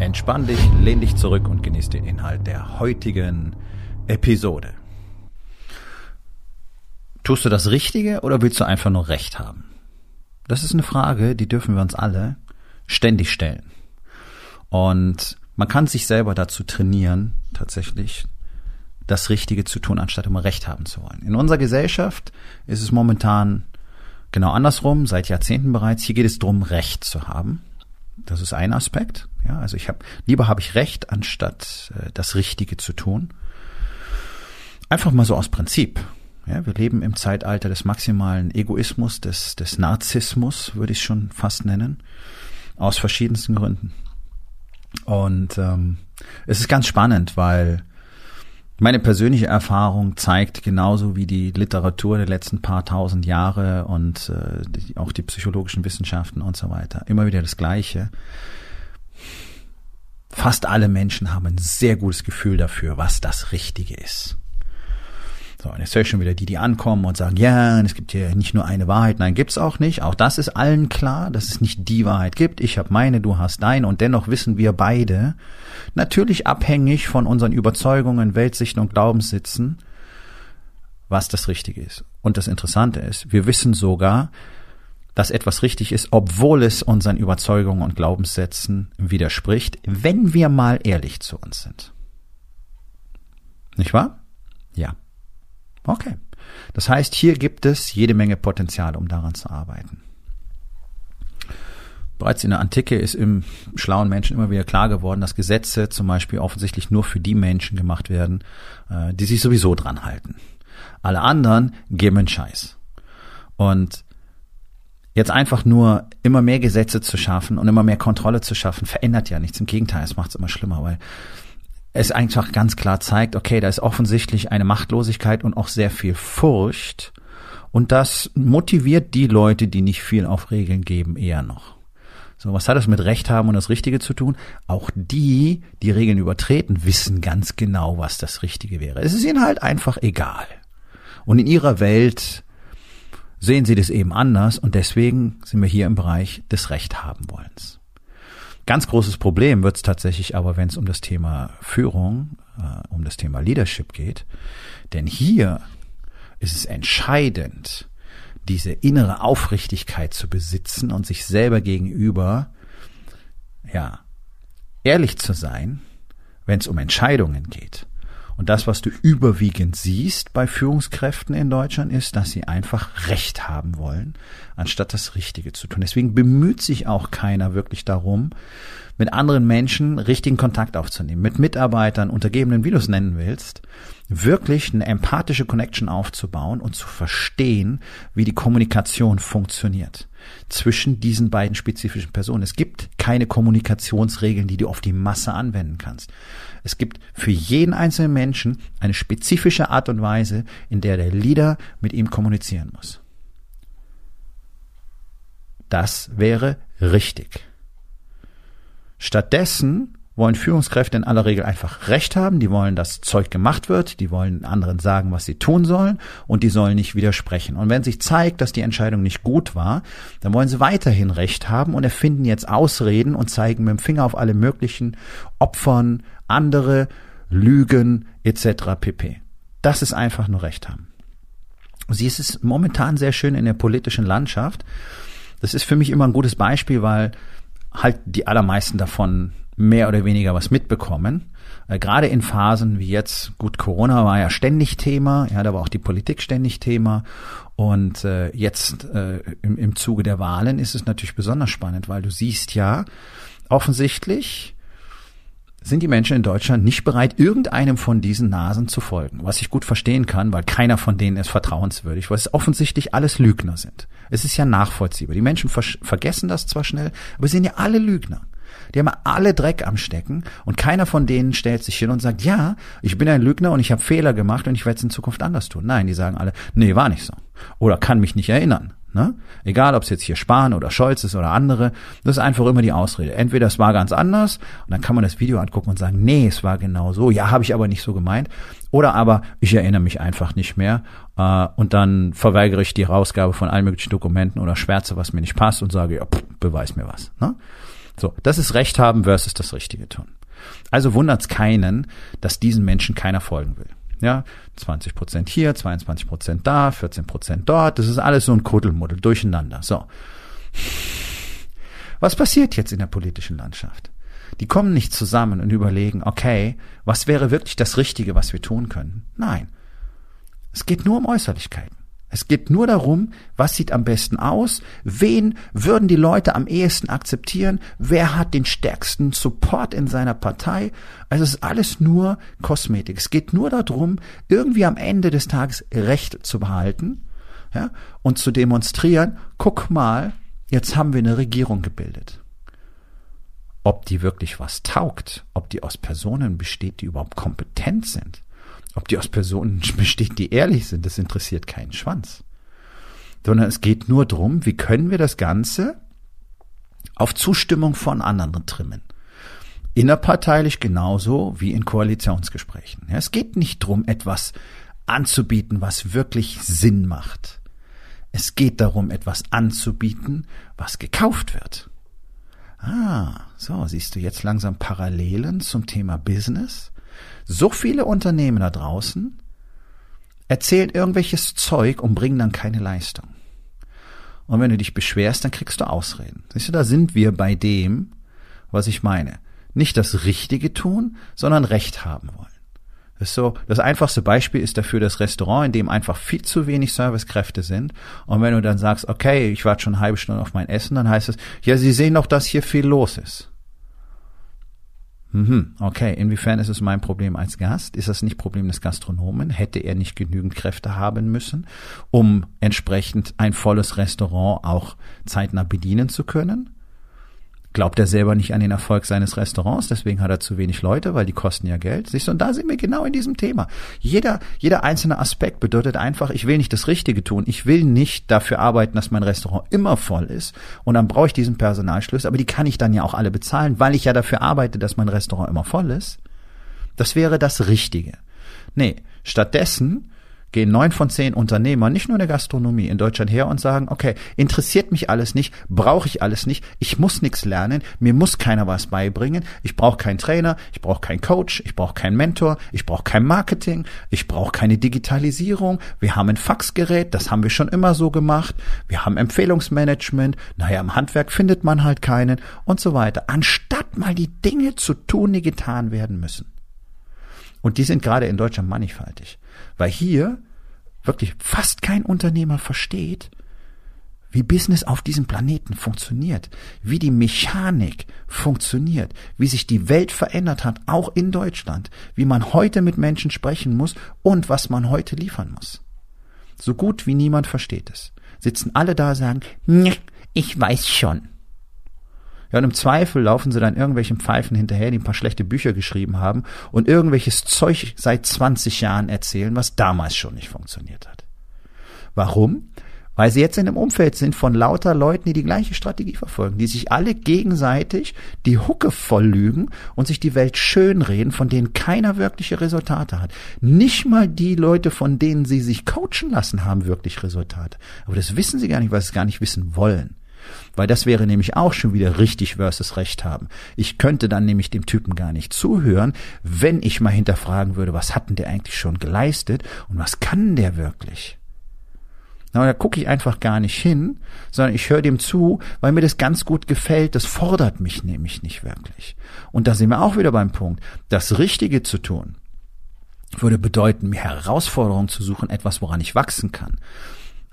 Entspann dich, lehn dich zurück und genieß den Inhalt der heutigen Episode. Tust du das Richtige oder willst du einfach nur Recht haben? Das ist eine Frage, die dürfen wir uns alle ständig stellen. Und man kann sich selber dazu trainieren, tatsächlich das Richtige zu tun, anstatt immer Recht haben zu wollen. In unserer Gesellschaft ist es momentan genau andersrum, seit Jahrzehnten bereits. Hier geht es darum, Recht zu haben. Das ist ein Aspekt. Ja, also ich habe lieber habe ich Recht, anstatt äh, das Richtige zu tun. Einfach mal so aus Prinzip. Ja, wir leben im Zeitalter des maximalen Egoismus, des, des Narzissmus, würde ich schon fast nennen, aus verschiedensten Gründen. Und ähm, es ist ganz spannend, weil meine persönliche Erfahrung zeigt genauso wie die Literatur der letzten paar tausend Jahre und äh, die, auch die psychologischen Wissenschaften und so weiter immer wieder das Gleiche. Fast alle Menschen haben ein sehr gutes Gefühl dafür, was das Richtige ist. So, und jetzt höre ich schon wieder die, die ankommen und sagen, ja, es gibt hier nicht nur eine Wahrheit. Nein, gibt's auch nicht. Auch das ist allen klar, dass es nicht die Wahrheit gibt. Ich habe meine, du hast deine. Und dennoch wissen wir beide, natürlich abhängig von unseren Überzeugungen, Weltsichten und Glaubenssitzen, was das Richtige ist. Und das Interessante ist, wir wissen sogar, dass etwas richtig ist, obwohl es unseren Überzeugungen und Glaubenssätzen widerspricht, wenn wir mal ehrlich zu uns sind. Nicht wahr? Ja. Okay. Das heißt, hier gibt es jede Menge Potenzial, um daran zu arbeiten. Bereits in der Antike ist im schlauen Menschen immer wieder klar geworden, dass Gesetze zum Beispiel offensichtlich nur für die Menschen gemacht werden, äh, die sich sowieso dran halten. Alle anderen geben einen Scheiß. Und jetzt einfach nur immer mehr Gesetze zu schaffen und immer mehr Kontrolle zu schaffen, verändert ja nichts. Im Gegenteil, es macht es immer schlimmer, weil es einfach ganz klar zeigt, okay, da ist offensichtlich eine Machtlosigkeit und auch sehr viel Furcht. Und das motiviert die Leute, die nicht viel auf Regeln geben, eher noch. So, was hat das mit Recht haben und das Richtige zu tun? Auch die, die Regeln übertreten, wissen ganz genau, was das Richtige wäre. Es ist ihnen halt einfach egal. Und in ihrer Welt sehen sie das eben anders und deswegen sind wir hier im Bereich des Recht haben wollens. Ganz großes Problem wird es tatsächlich aber, wenn es um das Thema Führung, äh, um das Thema Leadership geht. Denn hier ist es entscheidend, diese innere Aufrichtigkeit zu besitzen und sich selber gegenüber, ja, ehrlich zu sein, wenn es um Entscheidungen geht. Und das, was du überwiegend siehst bei Führungskräften in Deutschland, ist, dass sie einfach Recht haben wollen, anstatt das Richtige zu tun. Deswegen bemüht sich auch keiner wirklich darum, mit anderen Menschen richtigen Kontakt aufzunehmen, mit Mitarbeitern, Untergebenen, wie du es nennen willst, wirklich eine empathische Connection aufzubauen und zu verstehen, wie die Kommunikation funktioniert zwischen diesen beiden spezifischen Personen. Es gibt keine Kommunikationsregeln, die du auf die Masse anwenden kannst. Es gibt für jeden einzelnen Menschen eine spezifische Art und Weise, in der der Leader mit ihm kommunizieren muss. Das wäre richtig. Stattdessen wollen Führungskräfte in aller Regel einfach Recht haben, die wollen, dass Zeug gemacht wird, die wollen anderen sagen, was sie tun sollen und die sollen nicht widersprechen. Und wenn sich zeigt, dass die Entscheidung nicht gut war, dann wollen sie weiterhin Recht haben und erfinden jetzt Ausreden und zeigen mit dem Finger auf alle möglichen Opfern, andere, Lügen etc. pp. Das ist einfach nur Recht haben. Sie ist es momentan sehr schön in der politischen Landschaft. Das ist für mich immer ein gutes Beispiel, weil halt die allermeisten davon mehr oder weniger was mitbekommen. Äh, gerade in Phasen wie jetzt, gut, Corona war ja ständig Thema, ja, da war auch die Politik ständig Thema. Und äh, jetzt äh, im, im Zuge der Wahlen ist es natürlich besonders spannend, weil du siehst ja, offensichtlich sind die Menschen in Deutschland nicht bereit, irgendeinem von diesen Nasen zu folgen. Was ich gut verstehen kann, weil keiner von denen ist vertrauenswürdig, weil es offensichtlich alles Lügner sind. Es ist ja nachvollziehbar. Die Menschen ver vergessen das zwar schnell, aber sie sind ja alle Lügner. Die haben alle Dreck am Stecken und keiner von denen stellt sich hin und sagt, ja, ich bin ein Lügner und ich habe Fehler gemacht und ich werde es in Zukunft anders tun. Nein, die sagen alle, nee, war nicht so. Oder kann mich nicht erinnern. Ne? Egal, ob es jetzt hier Spahn oder Scholz ist oder andere, das ist einfach immer die Ausrede. Entweder es war ganz anders und dann kann man das Video angucken und sagen, nee, es war genau so, ja, habe ich aber nicht so gemeint. Oder aber ich erinnere mich einfach nicht mehr äh, und dann verweigere ich die Rausgabe von allen möglichen Dokumenten oder schwärze, was mir nicht passt und sage, ja, pff, beweis mir was. Ne? So, das ist Recht haben versus das Richtige tun. Also wundert's keinen, dass diesen Menschen keiner folgen will. Ja, 20 Prozent hier, 22 Prozent da, 14 Prozent dort. Das ist alles so ein Kuddelmuddel durcheinander. So. Was passiert jetzt in der politischen Landschaft? Die kommen nicht zusammen und überlegen, okay, was wäre wirklich das Richtige, was wir tun können? Nein. Es geht nur um Äußerlichkeiten. Es geht nur darum, was sieht am besten aus, wen würden die Leute am ehesten akzeptieren, wer hat den stärksten Support in seiner Partei. Also es ist alles nur Kosmetik. Es geht nur darum, irgendwie am Ende des Tages Recht zu behalten ja, und zu demonstrieren, guck mal, jetzt haben wir eine Regierung gebildet. Ob die wirklich was taugt, ob die aus Personen besteht, die überhaupt kompetent sind, ob die aus Personen besteht, die ehrlich sind, das interessiert keinen Schwanz. Sondern es geht nur drum, wie können wir das Ganze auf Zustimmung von anderen trimmen. Innerparteilich genauso wie in Koalitionsgesprächen. Ja, es geht nicht drum, etwas anzubieten, was wirklich Sinn macht. Es geht darum, etwas anzubieten, was gekauft wird. Ah, so, siehst du jetzt langsam Parallelen zum Thema Business? So viele Unternehmen da draußen erzählen irgendwelches Zeug und bringen dann keine Leistung. Und wenn du dich beschwerst, dann kriegst du Ausreden. Siehst du, da sind wir bei dem, was ich meine. Nicht das Richtige tun, sondern Recht haben wollen. Das ist so, das einfachste Beispiel ist dafür das Restaurant, in dem einfach viel zu wenig Servicekräfte sind. Und wenn du dann sagst, okay, ich warte schon eine halbe Stunde auf mein Essen, dann heißt es, ja, Sie sehen doch, dass hier viel los ist. Mhm, okay, inwiefern ist es mein Problem als Gast? Ist das nicht Problem des Gastronomen? Hätte er nicht genügend Kräfte haben müssen, um entsprechend ein volles Restaurant auch zeitnah bedienen zu können? Glaubt er selber nicht an den Erfolg seines Restaurants, deswegen hat er zu wenig Leute, weil die kosten ja Geld. Siehst du, und da sind wir genau in diesem Thema. Jeder, jeder einzelne Aspekt bedeutet einfach, ich will nicht das Richtige tun. Ich will nicht dafür arbeiten, dass mein Restaurant immer voll ist. Und dann brauche ich diesen Personalschlüssel, aber die kann ich dann ja auch alle bezahlen, weil ich ja dafür arbeite, dass mein Restaurant immer voll ist. Das wäre das Richtige. Nee, stattdessen gehen neun von zehn Unternehmer, nicht nur in der Gastronomie in Deutschland her und sagen, okay, interessiert mich alles nicht, brauche ich alles nicht, ich muss nichts lernen, mir muss keiner was beibringen, ich brauche keinen Trainer, ich brauche keinen Coach, ich brauche keinen Mentor, ich brauche kein Marketing, ich brauche keine Digitalisierung, wir haben ein Faxgerät, das haben wir schon immer so gemacht, wir haben Empfehlungsmanagement, naja, im Handwerk findet man halt keinen und so weiter, anstatt mal die Dinge zu tun, die getan werden müssen. Und die sind gerade in Deutschland mannigfaltig. Weil hier wirklich fast kein Unternehmer versteht, wie Business auf diesem Planeten funktioniert, wie die Mechanik funktioniert, wie sich die Welt verändert hat, auch in Deutschland, wie man heute mit Menschen sprechen muss und was man heute liefern muss. So gut wie niemand versteht es. Sitzen alle da sagen, ich weiß schon. Ja, und im Zweifel laufen sie dann irgendwelchen Pfeifen hinterher, die ein paar schlechte Bücher geschrieben haben und irgendwelches Zeug seit 20 Jahren erzählen, was damals schon nicht funktioniert hat. Warum? Weil sie jetzt in einem Umfeld sind von lauter Leuten, die die gleiche Strategie verfolgen, die sich alle gegenseitig die Hucke voll lügen und sich die Welt schönreden, von denen keiner wirkliche Resultate hat. Nicht mal die Leute, von denen sie sich coachen lassen, haben wirklich Resultate. Aber das wissen sie gar nicht, weil sie es gar nicht wissen wollen. Weil das wäre nämlich auch schon wieder richtig versus Recht haben. Ich könnte dann nämlich dem Typen gar nicht zuhören, wenn ich mal hinterfragen würde, was hat denn der eigentlich schon geleistet und was kann der wirklich? Na, da gucke ich einfach gar nicht hin, sondern ich höre dem zu, weil mir das ganz gut gefällt. Das fordert mich nämlich nicht wirklich. Und da sind wir auch wieder beim Punkt, das Richtige zu tun würde bedeuten, mir Herausforderungen zu suchen, etwas, woran ich wachsen kann.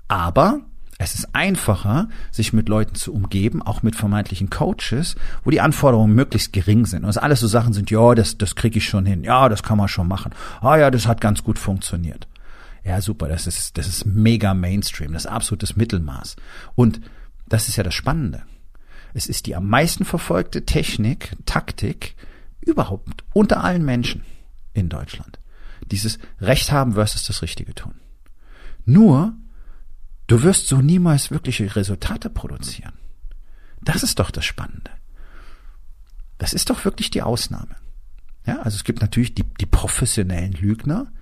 Aber es ist einfacher, sich mit Leuten zu umgeben, auch mit vermeintlichen Coaches, wo die Anforderungen möglichst gering sind. Und es alles so Sachen sind, ja, das, das kriege ich schon hin, ja, das kann man schon machen. Ah ja, das hat ganz gut funktioniert. Ja, super, das ist, das ist mega Mainstream, das ist absolutes Mittelmaß. Und das ist ja das Spannende. Es ist die am meisten verfolgte Technik, Taktik überhaupt unter allen Menschen in Deutschland. Dieses Recht haben versus das Richtige tun. Nur, du wirst so niemals wirkliche Resultate produzieren. Das ist doch das Spannende. Das ist doch wirklich die Ausnahme. Ja, also es gibt natürlich die, die professionellen Lügner,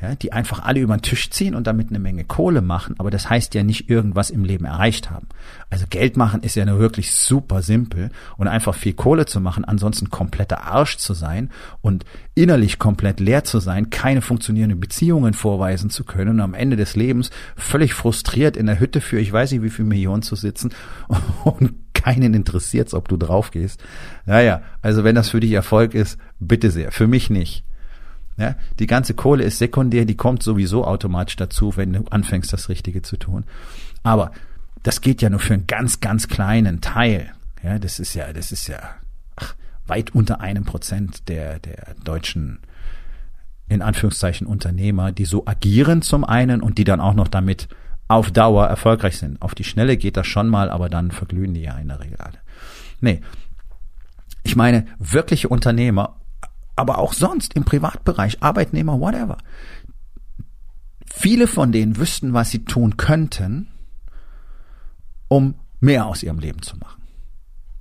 ja, die einfach alle über den Tisch ziehen und damit eine Menge Kohle machen, aber das heißt ja nicht irgendwas im Leben erreicht haben. Also Geld machen ist ja nur wirklich super simpel und einfach viel Kohle zu machen, ansonsten kompletter Arsch zu sein und innerlich komplett leer zu sein, keine funktionierenden Beziehungen vorweisen zu können und am Ende des Lebens völlig frustriert in der Hütte für ich weiß nicht wie viel Millionen zu sitzen und keinen interessiert's, ob du drauf gehst. Naja, also wenn das für dich Erfolg ist, bitte sehr. Für mich nicht. Ja, die ganze Kohle ist sekundär, die kommt sowieso automatisch dazu, wenn du anfängst, das Richtige zu tun. Aber das geht ja nur für einen ganz, ganz kleinen Teil. Ja, das ist ja, das ist ja ach, weit unter einem Prozent der, der deutschen, in Anführungszeichen, Unternehmer, die so agieren zum einen und die dann auch noch damit auf Dauer erfolgreich sind. Auf die Schnelle geht das schon mal, aber dann verglühen die ja in der Regel alle. Nee. Ich meine, wirkliche Unternehmer aber auch sonst im Privatbereich, Arbeitnehmer, whatever. Viele von denen wüssten, was sie tun könnten, um mehr aus ihrem Leben zu machen.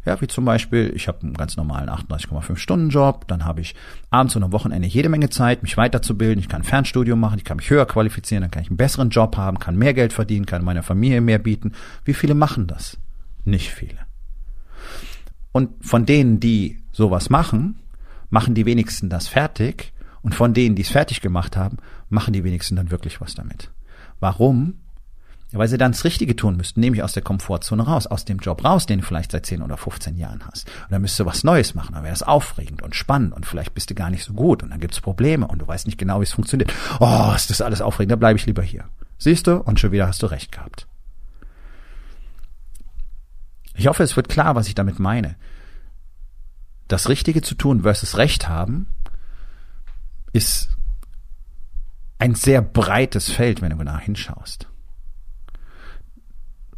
Ja, wie zum Beispiel, ich habe einen ganz normalen 38,5 Stunden Job, dann habe ich abends und am Wochenende jede Menge Zeit, mich weiterzubilden, ich kann Fernstudium machen, ich kann mich höher qualifizieren, dann kann ich einen besseren Job haben, kann mehr Geld verdienen, kann meiner Familie mehr bieten. Wie viele machen das? Nicht viele. Und von denen, die sowas machen, machen die wenigsten das fertig und von denen, die es fertig gemacht haben, machen die wenigsten dann wirklich was damit. Warum? weil sie dann das Richtige tun müssten, nämlich aus der Komfortzone raus, aus dem Job raus, den du vielleicht seit 10 oder 15 Jahren hast. Und dann müsstest du was Neues machen, dann wäre es aufregend und spannend und vielleicht bist du gar nicht so gut und dann gibt's Probleme und du weißt nicht genau, wie es funktioniert. Oh, ist das alles aufregend, da bleibe ich lieber hier. Siehst du? Und schon wieder hast du recht gehabt. Ich hoffe, es wird klar, was ich damit meine das Richtige zu tun versus Recht haben, ist ein sehr breites Feld, wenn du genau hinschaust.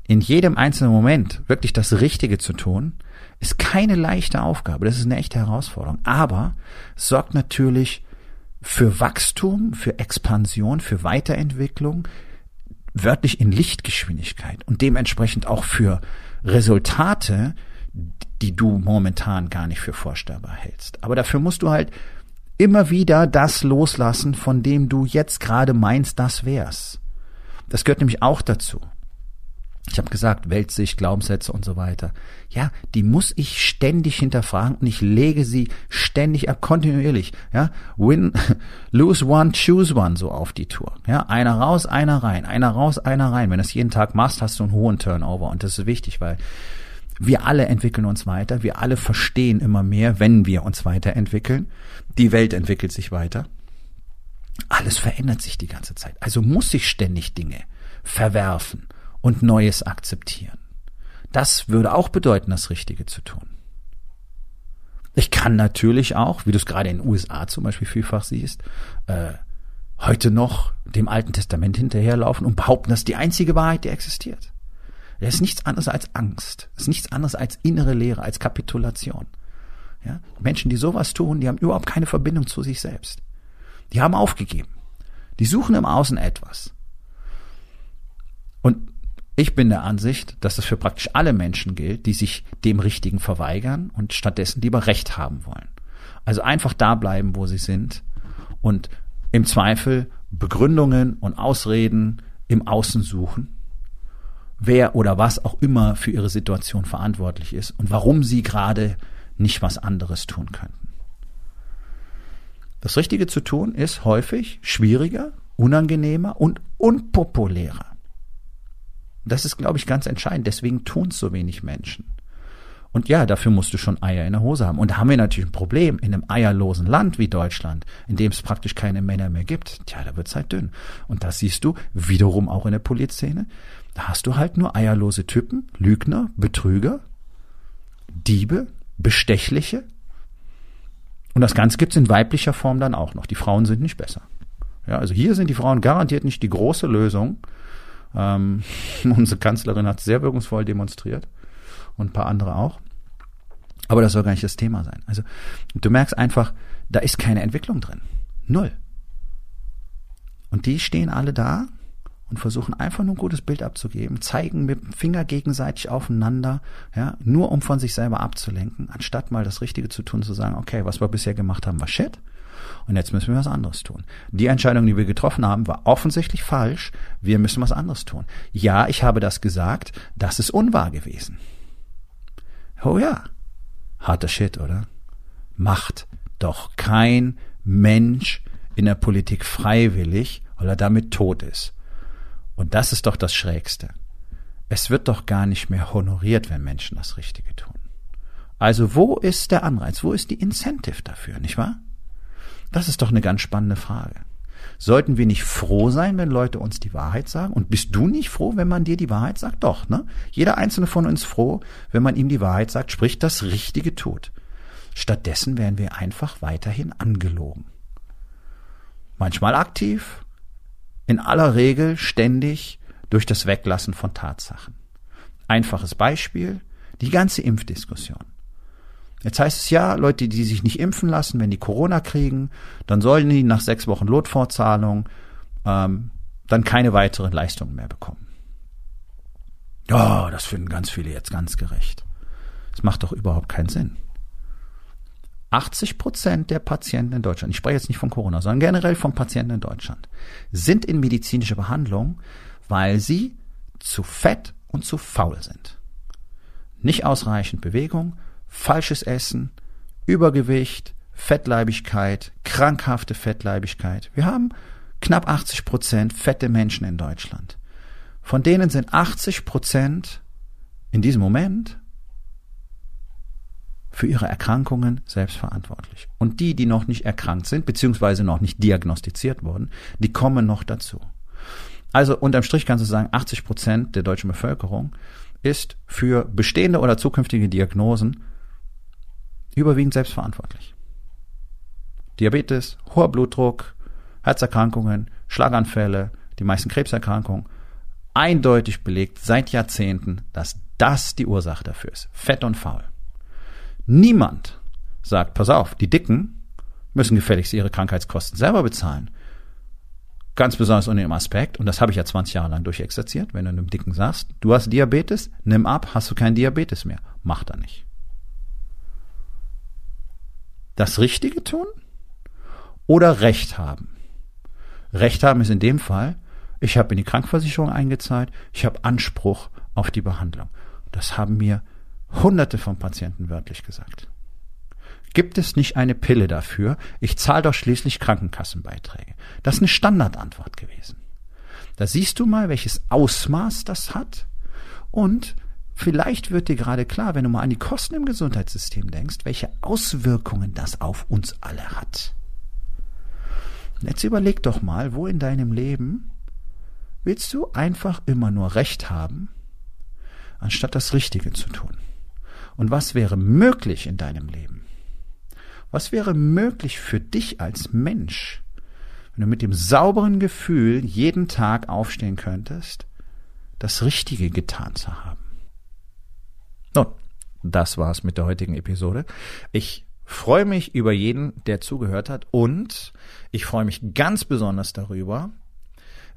In jedem einzelnen Moment wirklich das Richtige zu tun, ist keine leichte Aufgabe. Das ist eine echte Herausforderung. Aber sorgt natürlich für Wachstum, für Expansion, für Weiterentwicklung, wörtlich in Lichtgeschwindigkeit und dementsprechend auch für Resultate, die du momentan gar nicht für vorstellbar hältst. Aber dafür musst du halt immer wieder das loslassen, von dem du jetzt gerade meinst, das wär's. Das gehört nämlich auch dazu. Ich habe gesagt, Weltsicht, Glaubenssätze und so weiter. Ja, die muss ich ständig hinterfragen und ich lege sie ständig ab, kontinuierlich. Ja, win, lose one, choose one so auf die Tour. Ja, einer raus, einer rein, einer raus, einer rein. Wenn du das jeden Tag machst, hast du einen hohen Turnover und das ist wichtig, weil wir alle entwickeln uns weiter, wir alle verstehen immer mehr, wenn wir uns weiterentwickeln. Die Welt entwickelt sich weiter. Alles verändert sich die ganze Zeit. Also muss ich ständig Dinge verwerfen und Neues akzeptieren. Das würde auch bedeuten, das Richtige zu tun. Ich kann natürlich auch, wie du es gerade in den USA zum Beispiel vielfach siehst, äh, heute noch dem Alten Testament hinterherlaufen und behaupten, das ist die einzige Wahrheit, die existiert. Das ist nichts anderes als Angst. Das ist nichts anderes als innere Leere, als Kapitulation. Ja? Menschen, die sowas tun, die haben überhaupt keine Verbindung zu sich selbst. Die haben aufgegeben. Die suchen im Außen etwas. Und ich bin der Ansicht, dass das für praktisch alle Menschen gilt, die sich dem Richtigen verweigern und stattdessen lieber Recht haben wollen. Also einfach da bleiben, wo sie sind und im Zweifel Begründungen und Ausreden im Außen suchen wer oder was auch immer für ihre Situation verantwortlich ist und warum sie gerade nicht was anderes tun könnten. Das Richtige zu tun ist häufig schwieriger, unangenehmer und unpopulärer. Das ist, glaube ich, ganz entscheidend. Deswegen tun es so wenig Menschen. Und ja, dafür musst du schon Eier in der Hose haben. Und da haben wir natürlich ein Problem in einem eierlosen Land wie Deutschland, in dem es praktisch keine Männer mehr gibt. Tja, da wird's halt dünn. Und das siehst du wiederum auch in der Polizszene. Da hast du halt nur eierlose Typen, Lügner, Betrüger, Diebe, Bestechliche. Und das Ganze gibt's in weiblicher Form dann auch noch. Die Frauen sind nicht besser. Ja, also hier sind die Frauen garantiert nicht die große Lösung. Ähm, unsere Kanzlerin hat sehr wirkungsvoll demonstriert. Und ein paar andere auch. Aber das soll gar nicht das Thema sein. Also du merkst einfach, da ist keine Entwicklung drin. Null. Und die stehen alle da und versuchen einfach nur ein gutes Bild abzugeben, zeigen mit dem Finger gegenseitig aufeinander, ja, nur um von sich selber abzulenken, anstatt mal das Richtige zu tun, zu sagen, okay, was wir bisher gemacht haben, war shit. Und jetzt müssen wir was anderes tun. Die Entscheidung, die wir getroffen haben, war offensichtlich falsch. Wir müssen was anderes tun. Ja, ich habe das gesagt. Das ist unwahr gewesen. Oh ja. Harter Shit, oder? Macht doch kein Mensch in der Politik freiwillig, weil er damit tot ist. Und das ist doch das Schrägste. Es wird doch gar nicht mehr honoriert, wenn Menschen das Richtige tun. Also wo ist der Anreiz? Wo ist die Incentive dafür, nicht wahr? Das ist doch eine ganz spannende Frage. Sollten wir nicht froh sein, wenn Leute uns die Wahrheit sagen? Und bist du nicht froh, wenn man dir die Wahrheit sagt? Doch, ne? Jeder einzelne von uns froh, wenn man ihm die Wahrheit sagt, sprich das Richtige tut. Stattdessen werden wir einfach weiterhin angelogen. Manchmal aktiv, in aller Regel ständig durch das Weglassen von Tatsachen. Einfaches Beispiel, die ganze Impfdiskussion. Jetzt heißt es ja, Leute, die sich nicht impfen lassen, wenn die Corona kriegen, dann sollen die nach sechs Wochen Lotfortzahlung ähm, dann keine weiteren Leistungen mehr bekommen. Ja, das finden ganz viele jetzt ganz gerecht. Das macht doch überhaupt keinen Sinn. 80 Prozent der Patienten in Deutschland, ich spreche jetzt nicht von Corona, sondern generell von Patienten in Deutschland, sind in medizinischer Behandlung, weil sie zu fett und zu faul sind. Nicht ausreichend Bewegung, falsches Essen, Übergewicht, Fettleibigkeit, krankhafte Fettleibigkeit. Wir haben knapp 80 Prozent fette Menschen in Deutschland. Von denen sind 80 Prozent in diesem Moment für ihre Erkrankungen selbst verantwortlich. Und die, die noch nicht erkrankt sind, beziehungsweise noch nicht diagnostiziert wurden, die kommen noch dazu. Also unterm Strich kannst du sagen, 80 Prozent der deutschen Bevölkerung ist für bestehende oder zukünftige Diagnosen überwiegend selbstverantwortlich. Diabetes, hoher Blutdruck, Herzerkrankungen, Schlaganfälle, die meisten Krebserkrankungen, eindeutig belegt seit Jahrzehnten, dass das die Ursache dafür ist. Fett und faul. Niemand sagt, pass auf, die Dicken müssen gefälligst ihre Krankheitskosten selber bezahlen. Ganz besonders unter dem Aspekt, und das habe ich ja 20 Jahre lang durchexerziert, wenn du einem Dicken sagst, du hast Diabetes, nimm ab, hast du keinen Diabetes mehr. Macht er nicht das Richtige tun oder Recht haben? Recht haben ist in dem Fall, ich habe in die Krankenversicherung eingezahlt, ich habe Anspruch auf die Behandlung. Das haben mir hunderte von Patienten wörtlich gesagt. Gibt es nicht eine Pille dafür? Ich zahle doch schließlich Krankenkassenbeiträge. Das ist eine Standardantwort gewesen. Da siehst du mal, welches Ausmaß das hat und Vielleicht wird dir gerade klar, wenn du mal an die Kosten im Gesundheitssystem denkst, welche Auswirkungen das auf uns alle hat. Und jetzt überleg doch mal, wo in deinem Leben willst du einfach immer nur Recht haben, anstatt das Richtige zu tun? Und was wäre möglich in deinem Leben? Was wäre möglich für dich als Mensch, wenn du mit dem sauberen Gefühl jeden Tag aufstehen könntest, das Richtige getan zu haben? Das war's mit der heutigen Episode. Ich freue mich über jeden, der zugehört hat und ich freue mich ganz besonders darüber,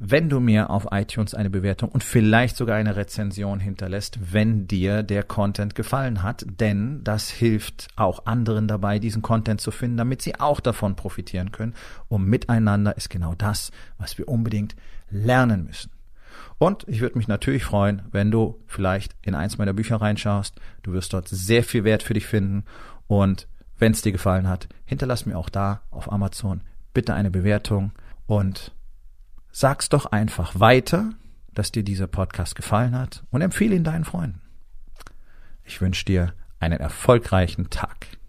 wenn du mir auf iTunes eine Bewertung und vielleicht sogar eine Rezension hinterlässt, wenn dir der Content gefallen hat, denn das hilft auch anderen dabei, diesen Content zu finden, damit sie auch davon profitieren können. Und miteinander ist genau das, was wir unbedingt lernen müssen. Und ich würde mich natürlich freuen, wenn du vielleicht in eins meiner Bücher reinschaust. Du wirst dort sehr viel Wert für dich finden. Und wenn es dir gefallen hat, hinterlass mir auch da auf Amazon bitte eine Bewertung und sag's doch einfach weiter, dass dir dieser Podcast gefallen hat und empfehle ihn deinen Freunden. Ich wünsche dir einen erfolgreichen Tag.